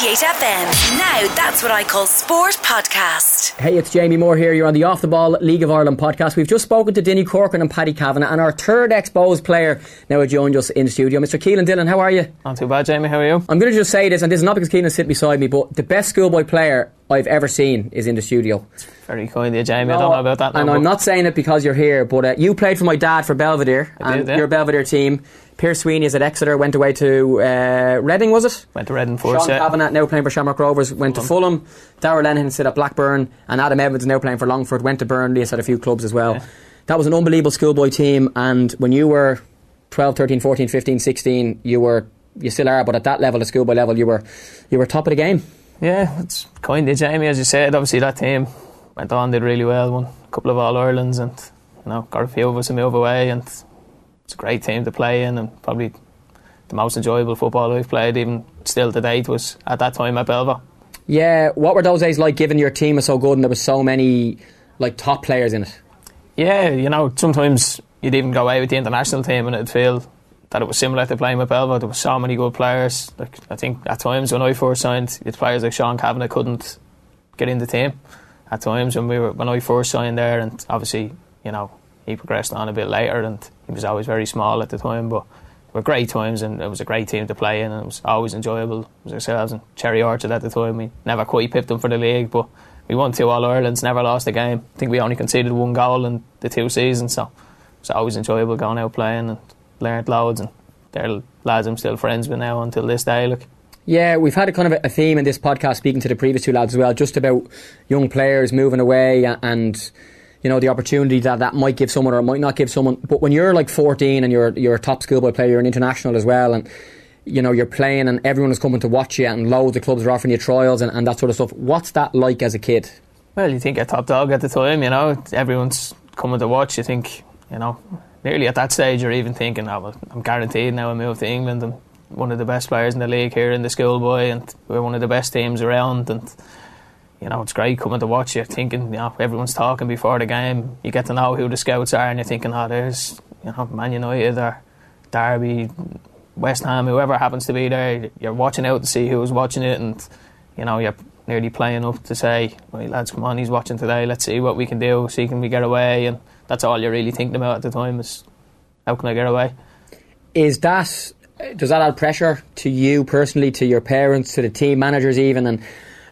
98 FM. Now that's what I call sport podcast. Hey, it's Jamie Moore here. You're on the Off the Ball League of Ireland podcast. We've just spoken to Dinny Corcoran and Paddy Kavanagh, and our third exposed player now joined us in the studio. Mr. Kealan Dillon, how are you? Not too bad, Jamie. How are you? I'm going to just say this, and this is not because Kealan's sitting beside me, but the best schoolboy player I've ever seen is in the studio. Very kind of you, Jamie. I don't know about that. And now, I'm not saying it because you're here, but uh, you played for my dad for Belvedere, I and did, yeah. your Belvedere team. Pierce Sweeney is at Exeter, went away to uh, Reading, was it? Went to Reading for Sean yeah. Kavanagh, now playing for Shamrock Rovers, went to Fulham. Darragh Lenihan sit at Blackburn, and Adam Evans, now playing for Longford, went to Burnley, has had a few clubs as well. Yeah. That was an unbelievable schoolboy team, and when you were 12, 13, 14, 15, 16, you were, you still are, but at that level, the schoolboy level, you were, you were top of the game. Yeah, it's kind of Jamie, as you said. Obviously, that team went on, did really well, won a couple of All Irelands, and you know, got a few of us to move away, and it's a great team to play in, and probably the most enjoyable football I've played, even still to date, was at that time at Belva. Yeah, what were those days like, given your team was so good and there was so many, like, top players in it? Yeah, you know, sometimes you'd even go away with the international team, and it'd feel that it was similar to playing with Belva. There were so many good players. Like I think at times when I first signed, it's players like Sean Kavanagh couldn't get in the team. At times when we were when I first signed there, and obviously you know he progressed on a bit later, and he was always very small at the time, but. were great times and it was a great team to play in and it was always enjoyable. It was ourselves and Cherry Orchard at the time. We never quite pipped them for the league, but we won two All Irelands, never lost a game. I think we only conceded one goal in the two seasons, so it was always enjoyable going out playing and learned loads. And they're lads I'm still friends with now until this day. Look, Yeah, we've had a kind of a theme in this podcast, speaking to the previous two lads as well, just about young players moving away and you know the opportunity that that might give someone or might not give someone. But when you're like 14 and you're you're a top schoolboy player, you're an international as well, and you know you're playing and everyone is coming to watch you, and loads of clubs are offering you trials and, and that sort of stuff. What's that like as a kid? well, you think you're top dog at the time, you know, everyone's coming to watch. You think, you know, nearly at that stage, you're even thinking, oh, well, I'm guaranteed now I move to England. I'm one of the best players in the league here in the schoolboy, and we're one of the best teams around. And you know, it's great coming to watch you, thinking, you know, everyone's talking before the game. You get to know who the scouts are, and you're thinking, oh, there's, you know, Man United or Derby, West Ham, whoever happens to be there. You're watching out to see who's watching it, and you know, you're nearly playing up to say, right, lads, come on, he's watching today. Let's see what we can do. See, can we get away? And that's all you're really thinking about at the time is, how can I get away? Is that does that add pressure to you personally, to your parents, to the team managers, even and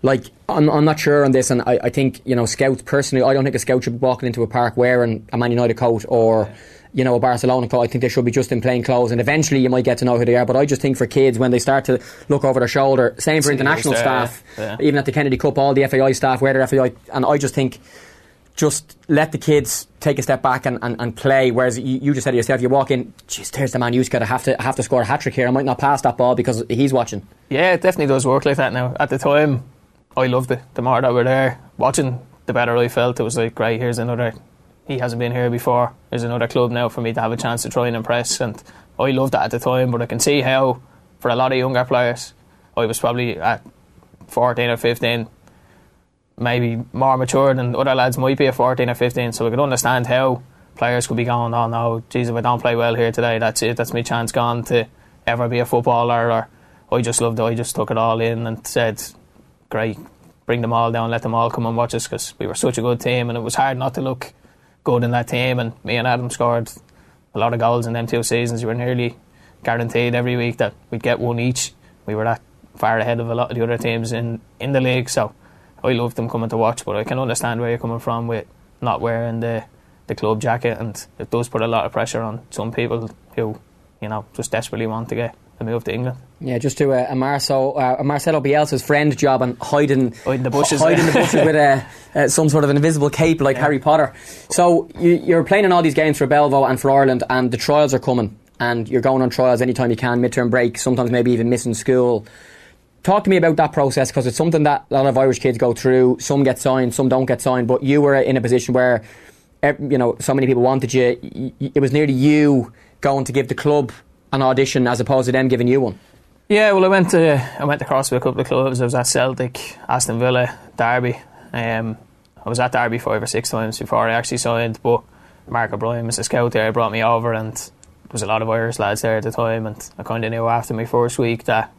like I'm, I'm not sure on this, and I, I think you know scouts personally. I don't think a scout should be walking into a park wearing a Man United coat or you know a Barcelona coat. I think they should be just in plain clothes, and eventually you might get to know who they are. But I just think for kids when they start to look over their shoulder, same for international there, staff, yeah. even at the Kennedy Cup, all the FAI staff wear their FAI, and I just think just let the kids take a step back and, and, and play. Whereas you, you just said to yourself, you walk in, geez, there's the man who's got to have to have to score a hat trick here. I might not pass that ball because he's watching. Yeah, it definitely does work like that now. At the time, I loved it. The more that we're there watching, the better I felt. It was like, great, here's another. He hasn't been here before. There's another club now for me to have a chance to try and impress. And I loved that at the time, but I can see how, for a lot of younger players, I was probably at 14 or 15, maybe more mature than other lads might be at 14 or 15. So I could understand how players could be going, oh no, geez, if I don't play well here today, that's it. That's my chance gone to ever be a footballer. Or I just loved it. I just took it all in and said, great, bring them all down, let them all come and watch us because we were such a good team and it was hard not to look good in that team. And me and Adam scored a lot of goals in them two seasons. We were nearly guaranteed every week that we'd get one each. We were that far ahead of a lot of the other teams in, in the league. So I loved them coming to watch, but I can understand where you're coming from with not wearing the, the club jacket, and it does put a lot of pressure on some people who, you know, just desperately want to get a move to England. Yeah, just to uh, a, Marcelo, uh, a Marcelo Bielsa's friend job and hiding, Hiding the bushes. hiding the bushes with a, uh, some sort of an invisible cape like Harry Potter. So you, you're playing in all these games for Belvo and for Ireland, and the trials are coming, and you're going on trials anytime you can, midterm break, sometimes maybe even missing school. Talk to me about that process because it's something that a lot of Irish kids go through. Some get signed, some don't get signed, but you were in a position where, you know, so many people wanted you. It was nearly you going to give the club an audition as opposed to them giving you one. Yeah, well, I went to I went across with a couple of clubs. I was at Celtic, Aston Villa, Derby. Um, I was at Derby five or six times before I actually signed. But Mark O'Brien, Mr. Scout there, brought me over, and there was a lot of Irish lads there at the time. And I kind of knew after my first week that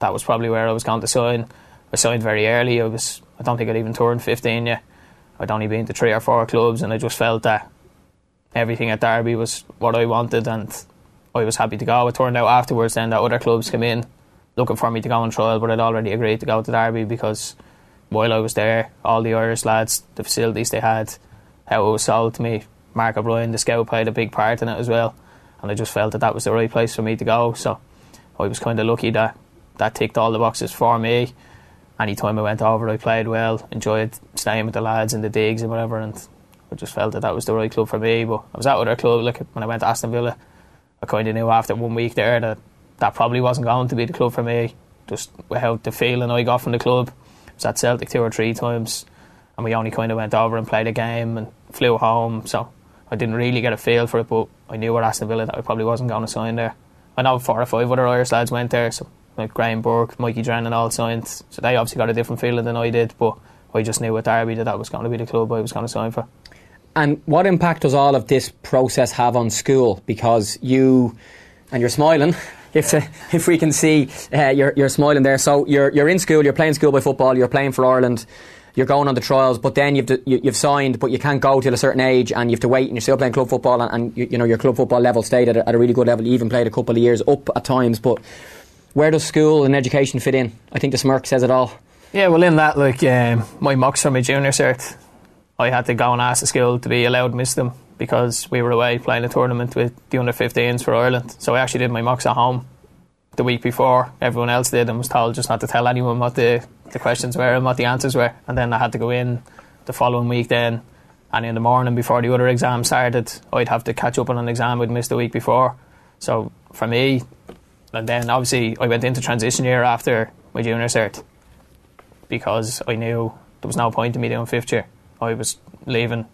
that was probably where I was going to sign. I signed very early. I was I don't think I'd even turned 15 yet. I'd only been to three or four clubs, and I just felt that everything at Derby was what I wanted, and I was happy to go. It turned out afterwards then that other clubs came in looking for me to go on trial, but I'd already agreed to go to Derby because while I was there, all the Irish lads, the facilities they had, how it was sold to me, Mark O'Brien, the scout, played a big part in it as well, and I just felt that that was the right place for me to go. So I was kind of lucky that that ticked all the boxes for me. Anytime I went over, I played well, enjoyed staying with the lads and the digs and whatever, and I just felt that that was the right club for me. But I was at other club, like when I went to Aston Villa, I kind of knew after one week there that that probably wasn't going to be the club for me. Just how the feeling I got from the club. I was at Celtic two or three times, and we only kind of went over and played a game and flew home. So I didn't really get a feel for it, but I knew at Aston Villa that I probably wasn't going to sign there. I know four or five other Irish lads went there, so like Graham Burke, Mikey Drennan all signed. So they obviously got a different feeling than I did, but I just knew with Derby that that was going to be the club I was going to sign for. And what impact does all of this process have on school? Because you, and you're smiling, if if we can see uh, you're you're smiling there. So you're you're in school, you're playing schoolboy football, you're playing for Ireland, you're going on the trials, but then you've to, you, have signed, but you can't go till a certain age, and you have to wait, and you're still playing club football, and, and you, you, know your club football level stayed at a, at a really good level. You even played a couple of years up at times, but where does school and education fit in? I think the smirk says it all. Yeah, well, in that, like um, my mocks for my junior cert, I had to go and ask the school to be allowed to miss them because we were away playing a tournament with the under 15s for Ireland. So I actually did my mocks at home the week before everyone else did and was told just not to tell anyone what the, the questions were and what the answers were. And then I had to go in the following week then. And in the morning before the other exam started, I'd have to catch up on an exam I'd missed the week before. So for me, and then obviously I went into transition year after my junior cert because I knew there was no point in me doing fifth year. I was leaving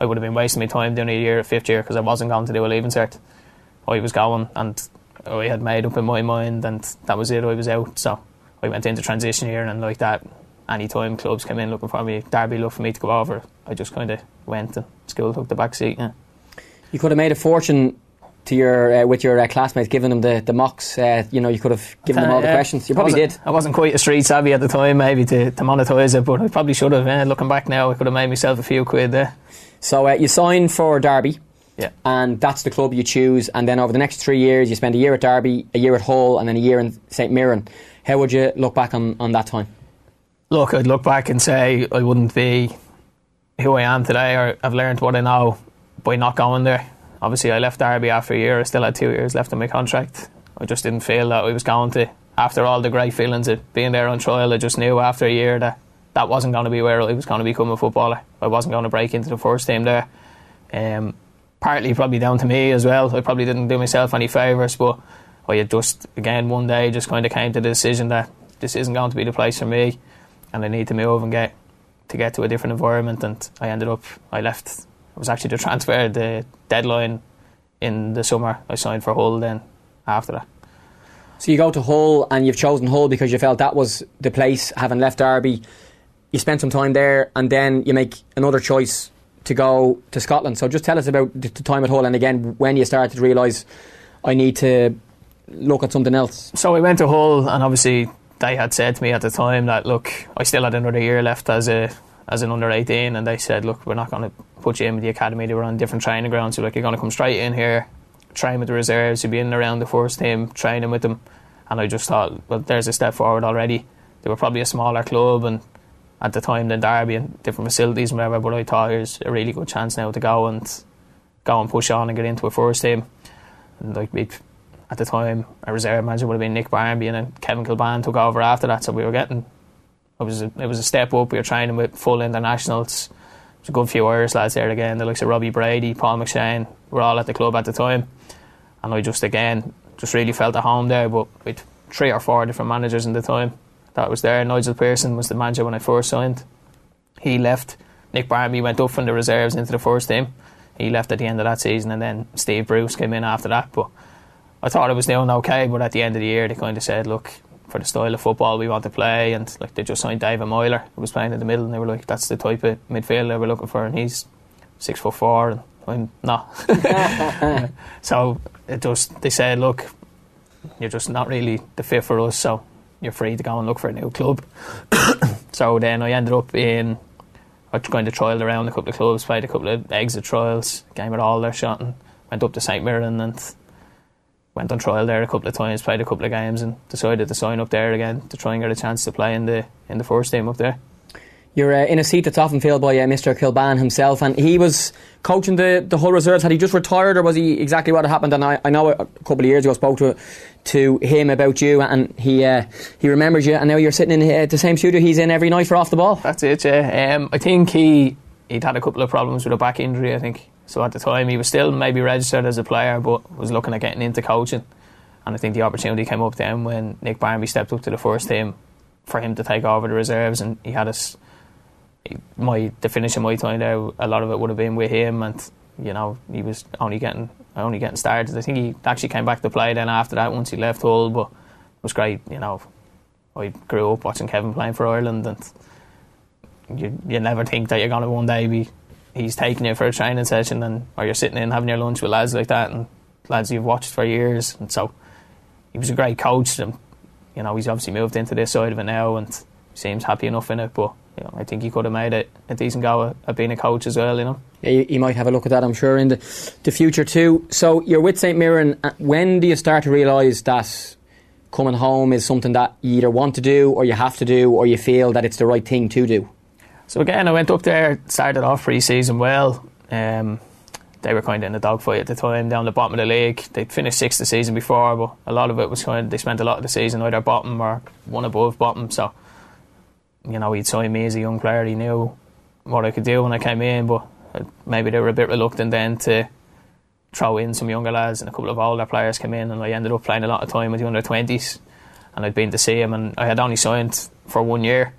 I would have been wasting my time doing a year at fifth year because I wasn't going to do a leaving cert. I was going and I had made up in my mind and that was it, I was out. So I went into transition year and like that, any time clubs came in looking for me, Derby looked for me to go over, I just kind of went and school took the back seat. Yeah. You could have made a fortune to your uh, with your uh, classmates, giving them the the mocks. Uh, you know, you could have given them all the uh, questions. You probably did. I wasn't quite a street savvy at the time, maybe to, to monetise it, but I probably should have. Uh, looking back now, I could have made myself a few quid there. So uh, you sign for Derby. Yeah. And that's the club you choose. And then over the next three years, you spend a year at Derby, a year at Hull, and then a year in St Mirren. How would you look back on, on that time? Look, I'd look back and say I wouldn't be who I am today, or I've learned what I know by not going there. Obviously, I left Derby after a year. I still had two years left on my contract. I just didn't feel that I was going to. After all the great feelings of being there on trial, I just knew after a year that that wasn't going to be where I was going to become a footballer. I wasn't going to break into the first team there. Um, partly probably down to me as well. I probably didn't do myself any favours, but I had just again one day just kind of came to the decision that this isn't going to be the place for me, and I need to move and get to get to a different environment. And I ended up I left. I was actually to transfer the deadline in the summer. I signed for Hull then after that. So you go to Hull and you've chosen Hull because you felt that was the place, having left Derby you spend some time there, and then you make another choice to go to Scotland. So just tell us about the time at Hull, and again when you started to realise I need to look at something else. So we went to Hull, and obviously they had said to me at the time that look, I still had another year left as a as an under 18 and they said look we're not going to put you in with the academy they were on different training grounds so like you're going to come straight in here train with the reserves you'll be in and around the first team training with them and I just thought well there's a step forward already they were probably a smaller club and at the time than Derby and different facilities and whatever. But I thought there's a really good chance now to go and go and push on and get into a first team. And like we at the time, a reserve manager would have been Nick Barmby, and then Kevin Kilbane took over after that. So we were getting it was a, it was a step up. We were training with full internationals. There's a good few Irish lads there again. The likes of Robbie Brady, Paul McShane, were all at the club at the time, and I just again just really felt at home there. But with three or four different managers in the time that was there. Nigel Pearson was the manager when I first signed. He left. Nick Barmby went up from the reserves into the first team. He left at the end of that season, and then Steve Bruce came in after that. But I thought it was doing okay. But at the end of the year, they kind of said, "Look, for the style of football we want to play," and like they just signed David Meyler, who was playing in the middle, and they were like, "That's the type of midfielder we're looking for," and he's six foot four, and I'm not. so it just they said, "Look, you're just not really the fit for us." So you're free to go and look for a new club. so then I ended up in I was going to trial around a couple of clubs, played a couple of exit trials, game at all there, shot and went up to St Mirren and went on trial there a couple of times, played a couple of games and decided to sign up there again to try and get a chance to play in the in the first team up there. You're uh, in a seat that's often filled by uh, Mr. Kilbane himself, and he was coaching the, the Hull Reserves. Had he just retired, or was he exactly what had happened? And I, I know a couple of years ago I spoke to to him about you, and he uh, he remembers you. And now you're sitting in uh, the same studio he's in every night for off the ball. That's it. Yeah, um, I think he he'd had a couple of problems with a back injury. I think so. At the time, he was still maybe registered as a player, but was looking at getting into coaching. And I think the opportunity came up then when Nick Barmby stepped up to the first team for him to take over the reserves, and he had us my the finish of my time there, a lot of it would have been with him, and you know he was only getting only getting started. I think he actually came back to play then after that once he left Hull, but it was great. You know, I grew up watching Kevin playing for Ireland, and you you never think that you're gonna one day be he's taking you for a training session, and or you're sitting in having your lunch with lads like that, and lads you've watched for years, and so he was a great coach, and you know he's obviously moved into this side of it now, and seems happy enough in it, but you know, I think he could have made it a decent go at, being a coach as well. You know, yeah, you, might have a look at that. I'm sure in the the future too. So you're with St Mirren. Uh, when do you start to realise that coming home is something that you either want to do or you have to do, or you feel that it's the right thing to do? So again, I went up there, started off pre-season well. Um, they were kind of in a dogfight at the time, down the bottom of the league. They'd finished sixth the season before, but a lot of it was kind of they spent a lot of the season either bottom or one above bottom. So you know, he'd signed me as a young player. He knew what I could do when I came in, but maybe they were a bit reluctant then to throw in some younger lads and a couple of older players came in and I ended up playing a lot of time with the under 20s and I'd been to see him and I had only signed for one year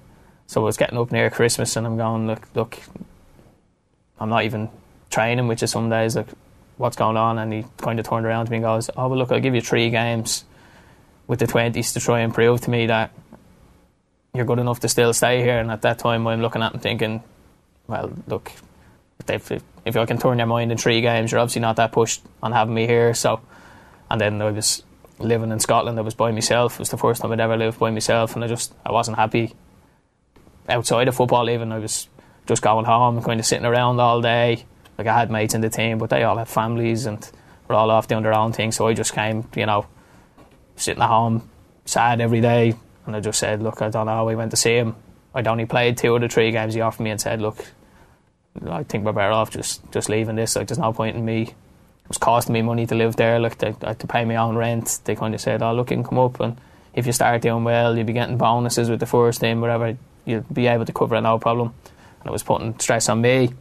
so I was getting up near Christmas and I'm going look look I'm not even training which is some days like what's going on and he kind of turned around to me and goes oh well look I'll give you three games with the 20s to try and prove to me that you're good enough to still stay here. And at that time, I'm looking at him thinking, well, look, if, if I can turn your mind in three games, you're obviously not that pushed on having me here. So, and then I was living in Scotland. I was by myself. It was the first time I'd ever lived by myself, and I just I wasn't happy outside of football. Even I was just going home, kind of sitting around all day. Like I had mates in the team, but they all had families and were all off doing their own thing. So I just came, you know, sitting at home, sad every day, and I just said, look, I don't know. We went to see him. I'd only played two of the three games he offered me and said, look, I think we're better off just, just leaving this. Like, there's no point in me. It was costing me money to live there. Like, they, I had to pay my own rent. They kind of said, oh, look, you can come up and if you start doing well, you'll be getting bonuses with the first team, whatever. You'll be able to cover it, no problem. And it was putting stress on me.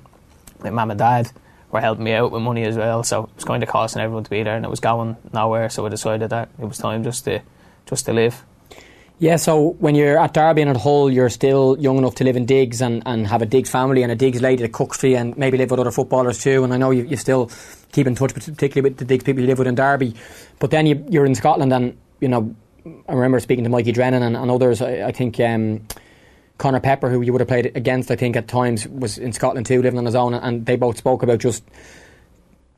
My mum and dad were helping me out with money as well. So it was kind of costing everyone to be there and it was going nowhere. So I decided that it was time just to, just to live. Yeah, so when you're at Derby and at Hull, you're still young enough to live in digs and, and have a digs family and a digs lady that cooks for you and maybe live with other footballers too. And I know you, you still keep in touch, particularly with the digs people you live with in Derby. But then you, you're in Scotland and, you know, I remember speaking to Mikey Drennan and, and others. I, I think um, Connor Pepper, who you would have played against, I think at times was in Scotland too, living on his own. And they both spoke about just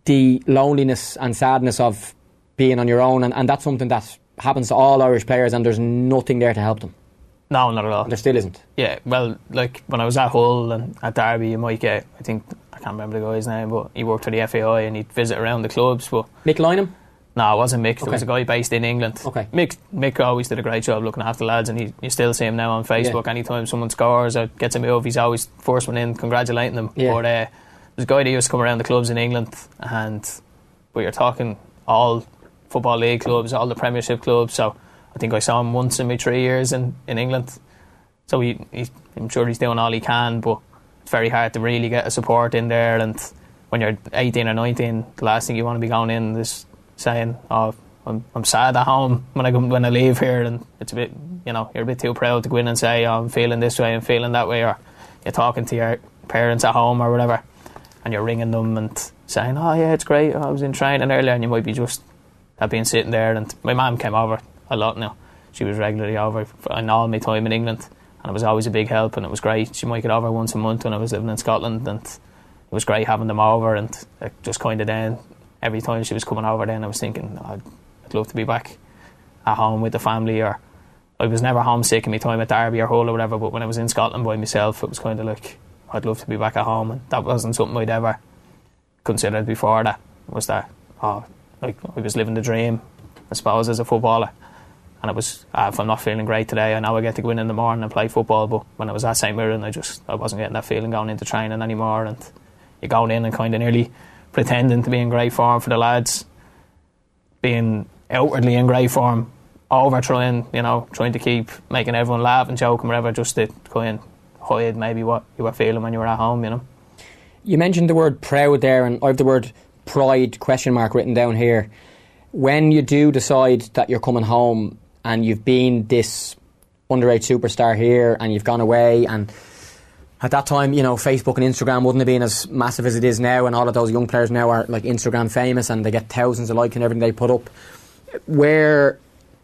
the loneliness and sadness of being on your own. And, and that's something that happens to all Irish players, and there's nothing there to help them. No, not at all. There still isn't. Yeah, well, like when I was at Hull and at Derby, you might get. I think I can't remember the guy's name, but he worked for the FAI and he'd visit around the clubs. But Mick Lynham. No, it wasn't Mick. Okay. There was a guy based in England. Okay. Mick Mick always did a great job looking after lads, and he, you still see him now on Facebook. Yeah. Anytime someone scores or gets a move, he's always first one in, congratulating them. Yeah. But uh, there's a guy that used to come around the clubs in England, and we are talking all football league clubs, all the Premiership clubs. So I think I saw him once in my three years in, in England. So he, he, I'm sure he's doing all he can, but it's very hard to really get a support in there. And when you're 18 or 19, the last thing you want to be going in is saying, "Oh, I'm, I'm sad at home when I when I leave here," and it's a bit, you know, you're a bit too proud to go in and say, oh, "I'm feeling this way, I'm feeling that way," or you're talking to your parents at home or whatever, and you're ringing them and saying, "Oh yeah, it's great. I was in training earlier," and you might be just have been sitting there. And my mum came over a lot now. She was regularly over in all my time in England, and it was always a big help, and it was great. She might get over once a month when I was living in Scotland, and it was great having them over. And just kind of then, every time she was coming over, then I was thinking, I'd, I'd love to be back at home with the family, or I was never homesick in my time at Derby or Hull or whatever, but when I was in Scotland by myself, it was kind of like I'd love to be back at home, and that wasn't something I'd ever considered before. That was that oh, like I was living the dream, I suppose, as a footballer. And it was, uh, if I'm not feeling great today, I know I get to go in in the morning and play football. But when I was at St Mirren, I just I wasn't getting that feeling going into training anymore. And you're going in and kind of nearly pretending to be in great form for the lads, being outwardly in great form, over trying, you know, trying to keep making everyone laugh and joke and whatever, just to kind of hide maybe what you were feeling when you were at home, you know. You mentioned the word proud there, and I have the word pride question mark written down here. When you do decide that you're coming home and you've been this underage superstar here and you've gone away and at that time, you know, Facebook and Instagram wouldn't have been as massive as it is now, and all of those young players now are like Instagram famous and they get thousands of likes and everything they put up. Where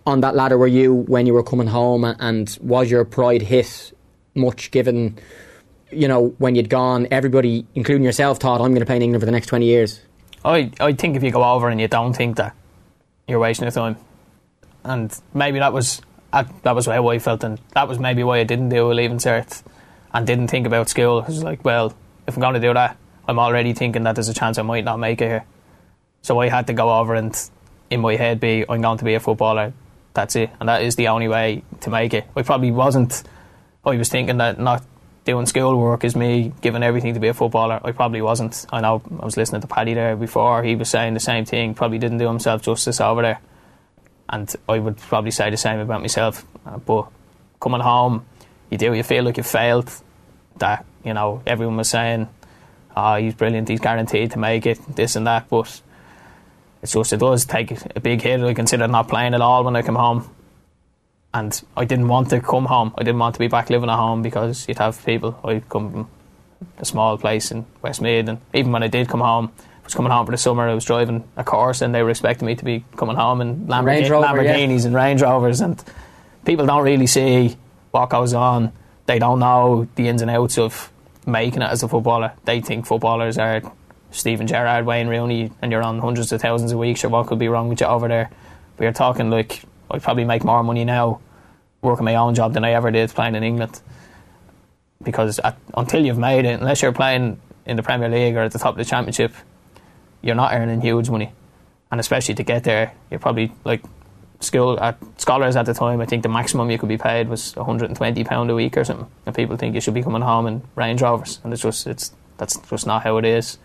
on that ladder were you when you were coming home, and was your pride hit much given, you know, when you'd gone, everybody, including yourself, thought, I'm going to play in England for the next 20 years? I, I think if you go over and you don't think that, you're wasting your time. And maybe that was that was how I felt, and that was maybe why I didn't do a leaving cert and didn't think about school. I was like, well, if I'm going to do that, I'm already thinking that there's a chance I might not make it here. So I had to go over and in my head be, I'm going to be a footballer. That's it, and that is the only way to make it. I probably wasn't. I was thinking that not doing schoolwork is me giving everything to be a footballer. I probably wasn't. I know I was listening to Paddy there before. He was saying the same thing. Probably didn't do himself justice over there. And I would probably say the same about myself. Uh, but coming home, you do. You feel like you failed. That you know everyone was saying, "Oh, he's brilliant. He's guaranteed to make it." This and that, but it's just it does take a big hit. I considered not playing at all when I come home, and I didn't want to come home. I didn't want to be back living at home because you'd have people. I come from a small place in Westmeath, and even when I did come home, I was coming home for the summer. I was driving a Corsa, and they were expecting me to be coming home in Lamborghini, Rover, Lamborghinis yeah. and Range Rovers, and people don't really see what goes on. They don't know the ins and outs of making it as a footballer. They think footballers are Steven Gerrard, Wayne Rooney, and you're on hundreds of thousands a week. Sure, what could be wrong with you over there? But you're talking like I probably make more money now working my own job than I ever did playing in England. Because at, until you've made it, unless you're playing in the Premier League or at the top of the Championship, you're not earning huge money. And especially to get there, you're probably like school at scholars at the time. I think the maximum you could be paid was 120 pound a week or something. And people think you should be coming home in Range Rovers, and it's just it's that's just not how it is.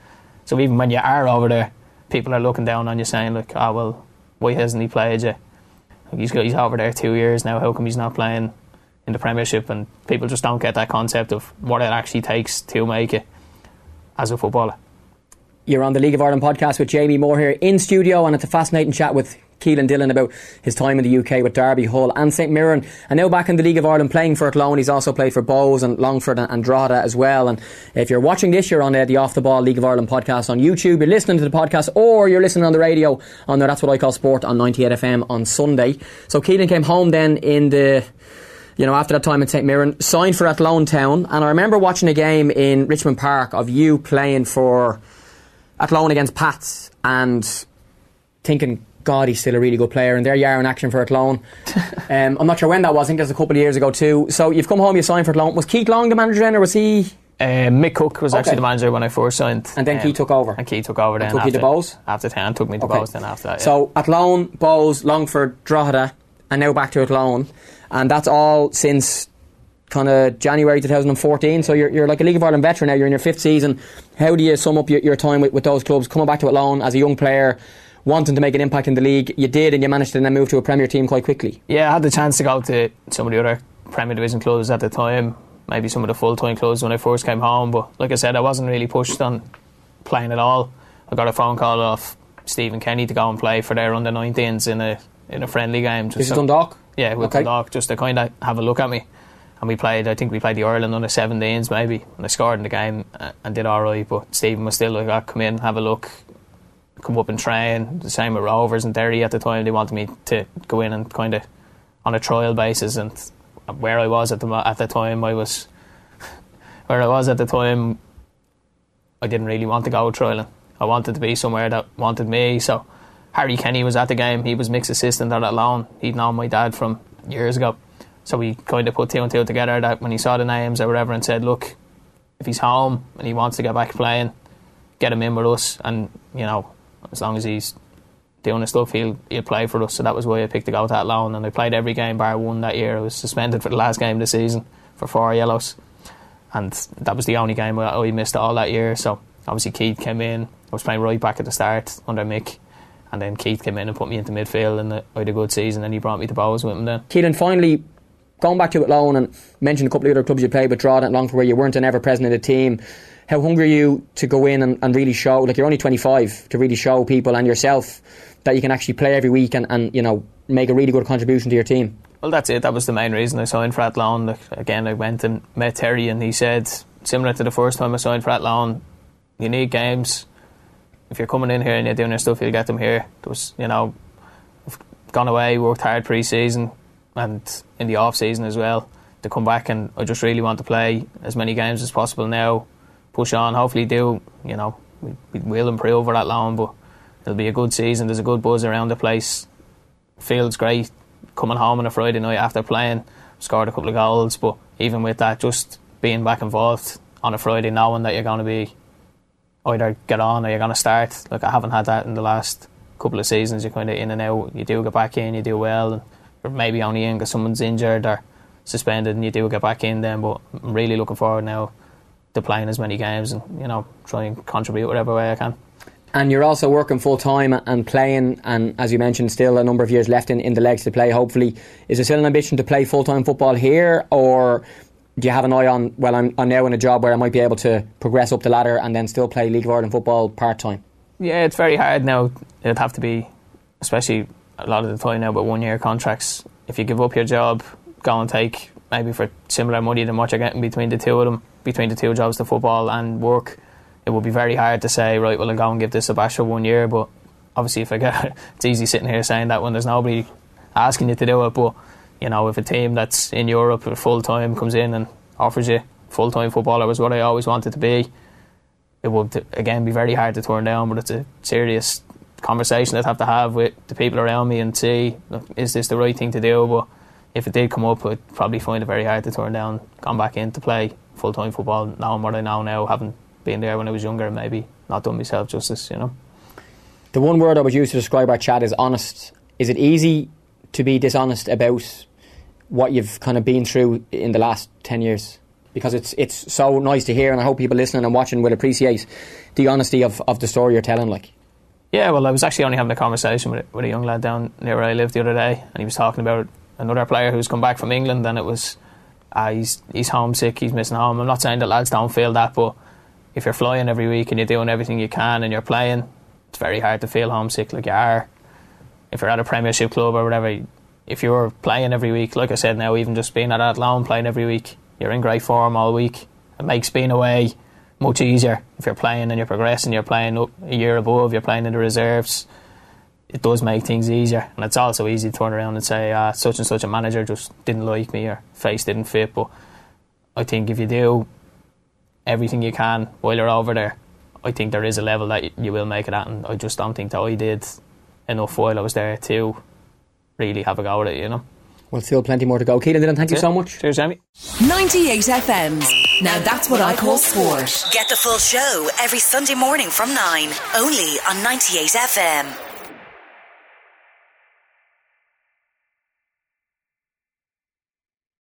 So even when you are over there, people are looking down on you, saying like, "Oh well, why hasn't he played you? He's got, he's over there two years now. How come he's not playing in the Premiership?" And people just don't get that concept of what it actually takes to make it as a footballer. You're on the League of Ireland podcast with Jamie Moore here in studio, and it's a fascinating chat with Kealan Dillon about his time in the UK with Derby, Hull and St Mirren. And now back in the League of Ireland playing for Athlone. He's also played for Bohs and Longford and, Drogheda as well. And if you're watching this, you're on uh, the Off the Ball League of Ireland podcast on YouTube. You're listening to the podcast or you're listening on the radio on the That's What I Call Sport on 98 FM on Sunday. So Kealan came home then in the you know, after that time in St Mirren, signed for Athlone Town. And I remember watching a game in Richmond Park of you playing for Athlone against Pats and thinking, God, he's still a really good player, and they're Yarrow in action for Athlone. um, I'm not sure when that was. I think it was a couple of years ago too. So you've come home, you signed for Athlone. Was Keith Long the manager then, or was he? Uh, Mick Cooke was okay. actually the manager when I first signed, and then um, Keith took over. And Keith took over then. took after, you to Bohs after ten. Took me to okay. Bohs then after that. Yeah. So Athlone, Bohs, Longford, Drogheda, and now back to Athlone, and that's all since kind of January 2014. So you're, you're like a League of Ireland veteran now. You're in your fifth season. How do you sum up your, your time with, with those clubs? Coming back to Athlone as a young player, wanting to make an impact in the league. You did, and you managed to then move to a Premier team quite quickly. Yeah, I had the chance to go to some of the other Premier Division clubs at the time, maybe some of the full time clubs when I first came home. But like I said, I wasn't really pushed on playing at all. I got a phone call off Stephen Kenny to go and play for their under 19s in a in a friendly game. Just this is Dundalk? Yeah, with okay. Dundalk, just to kind of have a look at me. And we played, I think we played the Ireland under 17s maybe, and I scored in the game uh, and did alright. But Stephen was still like, oh, come in, have a look, come up and train. The same with Rovers and Derry at the time. They wanted me to go in and kind of on a trial basis. And where I was at the at the time, I was where I was at the time. I didn't really want to go trialing. I wanted to be somewhere that wanted me. So Harry Kenny was at the game. He was Mick's assistant at Athlone. He'd known my dad from years ago. So we kind of put two and two together that when he saw the names or whatever and said, look, if he's home and he wants to get back playing, get him in with us. And, you know, as long as he's doing his stuff, he'll, he'll play for us. So that was why I picked to go to Athlone. And I played every game bar one that year. I was suspended for the last game of the season for four yellows. And that was the only game I, I missed all that year. So obviously Keith came in. I was playing right back at the start under Mick. And then Keith came in and put me into midfield, and I had a good season. And he brought me to Bohs with him then. Kealan, finally, going back to Athlone and mentioned a couple of other clubs you played with, Drogheda and Longford, where you weren't an ever present in the team. How hungry are you to go in and, and really show, like you're only 25, to really show people and yourself that you can actually play every week and, and you know make a really good contribution to your team? Well, that's it. That was the main reason I signed for that again, I went and met Terry, and he said, similar to the first time I signed for that you need games if you're coming in here and you're doing your stuff, you'll get them here. There was, you know, I've gone away, worked hard pre-season and in the off season as well to come back, and I just really want to play as many games as possible now. Push on, hopefully do. You know, we, we will improve over that long, but it'll be a good season. There's a good buzz around the place. Feels great coming home on a Friday night after playing. Scored a couple of goals, but even with that, just being back involved on a Friday, knowing that you're going to be either get on or you're going to start. Like I haven't had that in the last couple of seasons. You're kind of in and out. You do get back in, you do well, and you're maybe only in because someone's injured or suspended, and you do get back in then. But I'm really looking forward now to playing as many games and you know try and contribute whatever way I can. And you're also working full time and playing, and as you mentioned, still a number of years left in, in the legs to play. Hopefully, is there still an ambition to play full time football here, or do you have an eye on? Well, I'm, I'm now in a job where I might be able to progress up the ladder and then still play League of Ireland football part time. Yeah, it's very hard now. It'd have to be, especially a lot of the time now, but one year contracts. If you give up your job, go and take maybe for similar money than what you're getting between the two of them, between the two jobs, the football and work, it would be very hard to say, right, well, I'll go and give this a bash for one year. But obviously, if I get it's easy sitting here saying that when there's nobody asking you to do it. But you know, if a team that's in Europe full time comes in and offers you full time footballer was what I always wanted to be, it would again be very hard to turn down. But it's a serious conversation I'd have to have with the people around me and see is this the right thing to do. But if it did come up, I'd probably find it very hard to turn down. Gone back in to play full time football, knowing what I know now, having been there when I was younger, and maybe not done myself justice. You know. The one word I would use to describe our chat is honest. Is it easy to be dishonest about what you've kind of been through in the last 10 years because it's it's so nice to hear and I hope people listening and watching will appreciate the honesty of, of the story you're telling like yeah well I was actually only having a conversation with, with a young lad down near where I live the other day and he was talking about another player who's come back from England and it was uh, he's he's homesick he's missing home I'm not saying that lads don't feel that but if you're flying every week and you're doing everything you can and you're playing it's very hard to feel homesick like you are if you're at a premiership club or whatever if you're playing every week, like I said now, even just being at Athlone playing every week, you're in great form all week. It makes being away much easier if you're playing and you're progressing, you're playing up a year above, you're playing in the reserves. It does make things easier, and it's also easy to turn around and say, ah, such and such a manager just didn't like me or face didn't fit. But I think if you do everything you can while you're over there, I think there is a level that you will make it at, and I just don't think that I did enough while I was there to really have a go at it, you know. Well, still plenty more to go. Kealan Dillon, thank you so much. Cheers, Jamie. 98 FM's. Now that's what I call sport. Get the full show every Sunday morning from 9, only on 98 FM.